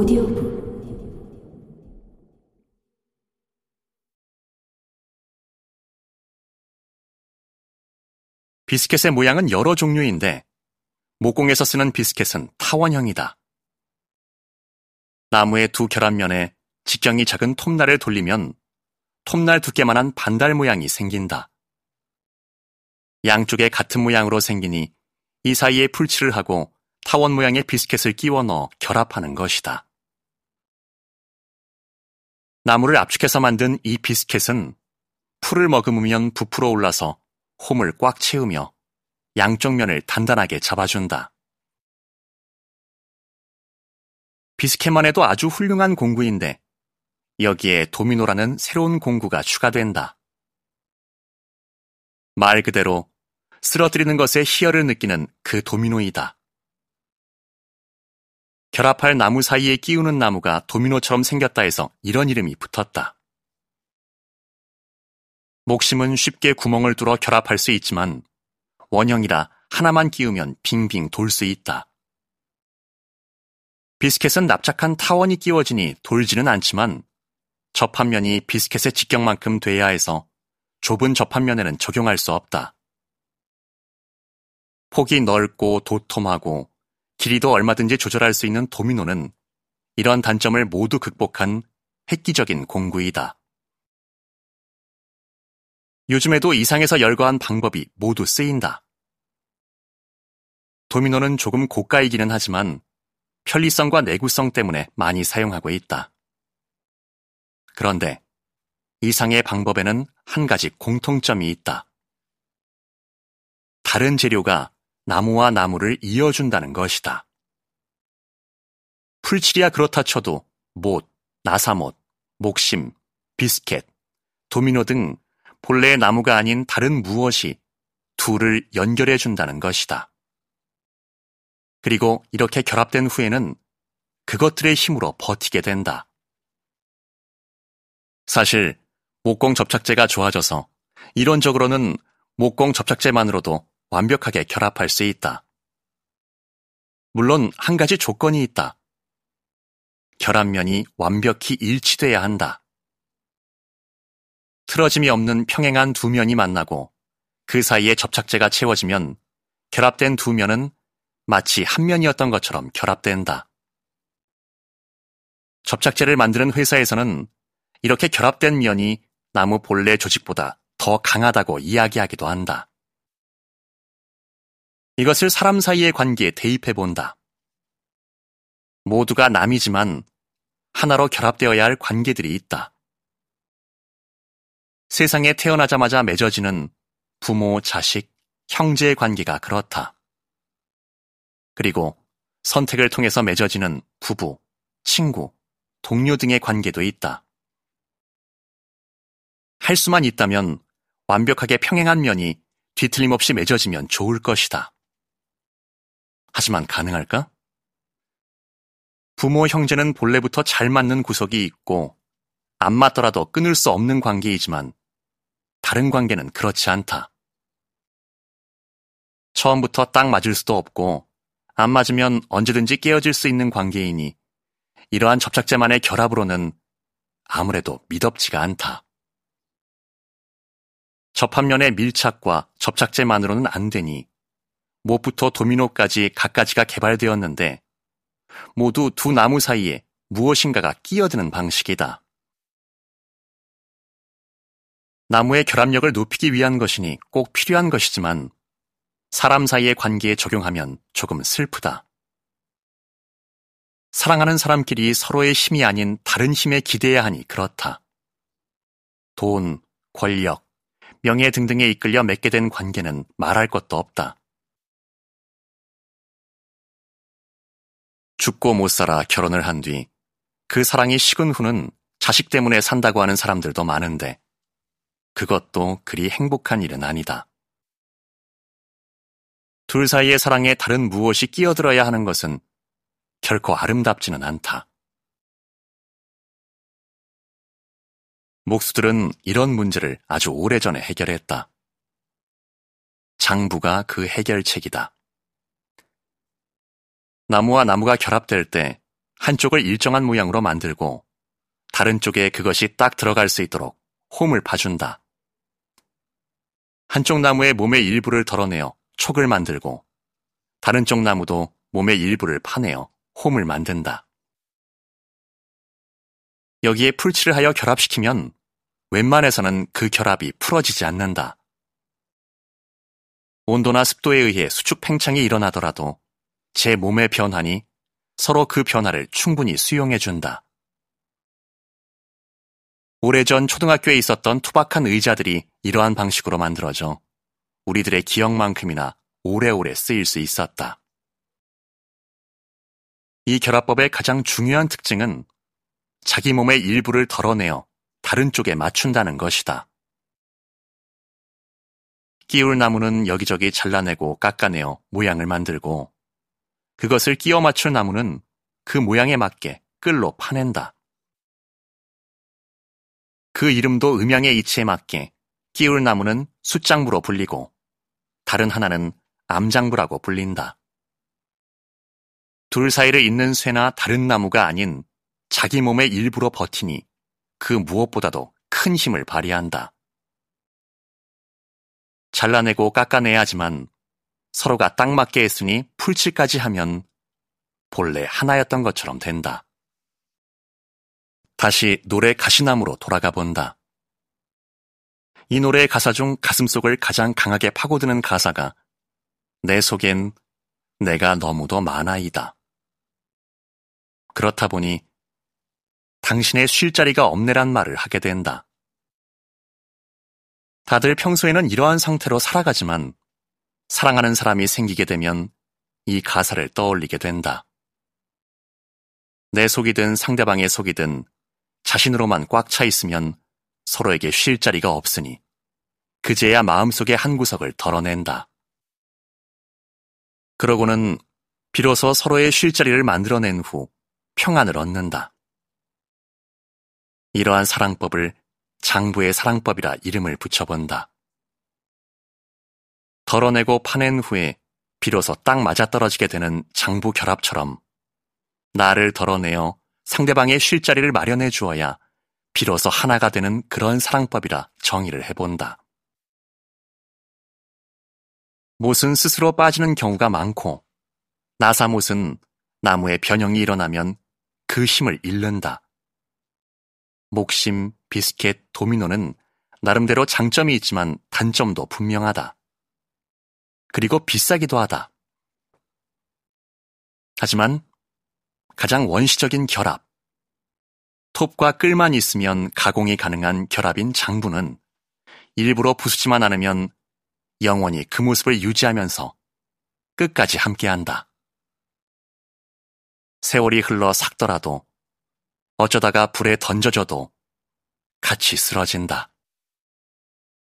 오디오북 비스켓의 모양은 여러 종류인데 목공에서 쓰는 비스켓은 타원형이다. 나무의 두 결합면에 직경이 작은 톱날을 돌리면 톱날 두께만한 반달 모양이 생긴다. 양쪽에 같은 모양으로 생기니 이 사이에 풀칠을 하고 타원 모양의 비스켓을 끼워 넣어 결합하는 것이다. 나무를 압축해서 만든 이 비스켓은 풀을 머금으면 부풀어 올라서 홈을 꽉 채우며 양쪽 면을 단단하게 잡아준다. 비스켓만 해도 아주 훌륭한 공구인데 여기에 도미노라는 새로운 공구가 추가된다. 말 그대로 쓰러뜨리는 것에 희열을 느끼는 그 도미노이다. 결합할 나무 사이에 끼우는 나무가 도미노처럼 생겼다 해서 이런 이름이 붙었다. 목심은 쉽게 구멍을 뚫어 결합할 수 있지만 원형이라 하나만 끼우면 빙빙 돌 수 있다. 비스켓은 납작한 타원이 끼워지니 돌지는 않지만 접합면이 비스켓의 직경만큼 돼야 해서 좁은 접합면에는 적용할 수 없다. 폭이 넓고 도톰하고 길이도 얼마든지 조절할 수 있는 도미노는 이런 단점을 모두 극복한 획기적인 공구이다. 요즘에도 이상에서 열거한 방법이 모두 쓰인다. 도미노는 조금 고가이기는 하지만 편리성과 내구성 때문에 많이 사용하고 있다. 그런데 이상의 방법에는 한 가지 공통점이 있다. 다른 재료가 나무와 나무를 이어준다는 것이다. 풀칠이야 그렇다 쳐도 못, 나사못, 목심, 비스켓, 도미노 등 본래의 나무가 아닌 다른 무엇이 둘을 연결해 준다는 것이다. 그리고 이렇게 결합된 후에는 그것들의 힘으로 버티게 된다. 사실 목공 접착제가 좋아져서 이론적으로는 목공 접착제만으로도 완벽하게 결합할 수 있다. 물론 한 가지 조건이 있다. 결합면이 완벽히 일치돼야 한다. 틀어짐이 없는 평행한 두 면이 만나고 그 사이에 접착제가 채워지면 결합된 두 면은 마치 한 면이었던 것처럼 결합된다. 접착제를 만드는 회사에서는 이렇게 결합된 면이 나무 본래 조직보다 더 강하다고 이야기하기도 한다. 이것을 사람 사이의 관계에 대입해 본다. 모두가 남이지만 하나로 결합되어야 할 관계들이 있다. 세상에 태어나자마자 맺어지는 부모, 자식, 형제의 관계가 그렇다. 그리고 선택을 통해서 맺어지는 부부, 친구, 동료 등의 관계도 있다. 할 수만 있다면 완벽하게 평행한 면이 뒤틀림없이 맺어지면 좋을 것이다. 하지만 가능할까? 부모, 형제는 본래부터 잘 맞는 구석이 있고 안 맞더라도 끊을 수 없는 관계이지만 다른 관계는 그렇지 않다. 처음부터 딱 맞을 수도 없고 안 맞으면 언제든지 깨어질 수 있는 관계이니 이러한 접착제만의 결합으로는 아무래도 미덥지가 않다. 접합면의 밀착과 접착제만으로는 안 되니 못부터 도미노까지 갖가지가 개발되었는데 모두 두 나무 사이에 무엇인가가 끼어드는 방식이다. 나무의 결합력을 높이기 위한 것이니 꼭 필요한 것이지만 사람 사이의 관계에 적용하면 조금 슬프다. 사랑하는 사람끼리 서로의 힘이 아닌 다른 힘에 기대야 하니 그렇다. 돈, 권력, 명예 등등에 이끌려 맺게 된 관계는 말할 것도 없다. 죽고 못 살아 결혼을 한 뒤 그 사랑이 식은 후는 자식 때문에 산다고 하는 사람들도 많은데 그것도 그리 행복한 일은 아니다. 둘 사이의 사랑에 다른 무엇이 끼어들어야 하는 것은 결코 아름답지는 않다. 목수들은 이런 문제를 아주 오래전에 해결했다. 장부가 그 해결책이다. 나무와 나무가 결합될 때 한쪽을 일정한 모양으로 만들고 다른 쪽에 그것이 딱 들어갈 수 있도록 홈을 파준다. 한쪽 나무의 몸의 일부를 덜어내어 촉을 만들고 다른 쪽 나무도 몸의 일부를 파내어 홈을 만든다. 여기에 풀칠을 하여 결합시키면 웬만해서는 그 결합이 풀어지지 않는다. 온도나 습도에 의해 수축 팽창이 일어나더라도 제 몸의 변환이 서로 그 변화를 충분히 수용해 준다. 오래전 초등학교에 있었던 투박한 의자들이 이러한 방식으로 만들어져 우리들의 기억만큼이나 오래오래 쓰일 수 있었다. 이 결합법의 가장 중요한 특징은 자기 몸의 일부를 덜어내어 다른 쪽에 맞춘다는 것이다. 끼울 나무는 여기저기 잘라내고 깎아내어 모양을 만들고 그것을 끼워 맞출 나무는 그 모양에 맞게 끌로 파낸다. 그 이름도 음양의 이치에 맞게 끼울 나무는 숫장부로 불리고 다른 하나는 암장부라고 불린다. 둘 사이를 잇는 쇠나 다른 나무가 아닌 자기 몸의 일부로 버티니 그 무엇보다도 큰 힘을 발휘한다. 잘라내고 깎아내야 하지만 서로가 딱 맞게 했으니 풀칠까지 하면 본래 하나였던 것처럼 된다. 다시 노래 가시나무로 돌아가 본다. 이 노래의 가사 중 가슴속을 가장 강하게 파고드는 가사가 내 속엔 내가 너무도 많아이다. 그렇다 보니 당신의 쉴 자리가 없네란 말을 하게 된다. 다들 평소에는 이러한 상태로 살아가지만 사랑하는 사람이 생기게 되면 이 가사를 떠올리게 된다. 내 속이든 상대방의 속이든 자신으로만 꽉 차 있으면 서로에게 쉴 자리가 없으니 그제야 마음속의 한 구석을 덜어낸다. 그러고는 비로소 서로의 쉴 자리를 만들어낸 후 평안을 얻는다. 이러한 사랑법을 장부의 사랑법이라 이름을 붙여본다. 덜어내고 파낸 후에 비로소 딱 맞아떨어지게 되는 장부 결합처럼 나를 덜어내어 상대방의 쉴 자리를 마련해 주어야 비로소 하나가 되는 그런 사랑법이라 정의를 해본다. 못은 스스로 빠지는 경우가 많고 나사못은 나무에 변형이 일어나면 그 힘을 잃는다. 목심, 비스켓, 도미노는 나름대로 장점이 있지만 단점도 분명하다. 그리고 비싸기도 하다. 하지만 가장 원시적인 결합, 톱과 끌만 있으면 가공이 가능한 결합인 장부는 일부러 부수지만 않으면 영원히 그 모습을 유지하면서 끝까지 함께한다. 세월이 흘러 삭더라도 어쩌다가 불에 던져져도 같이 쓰러진다.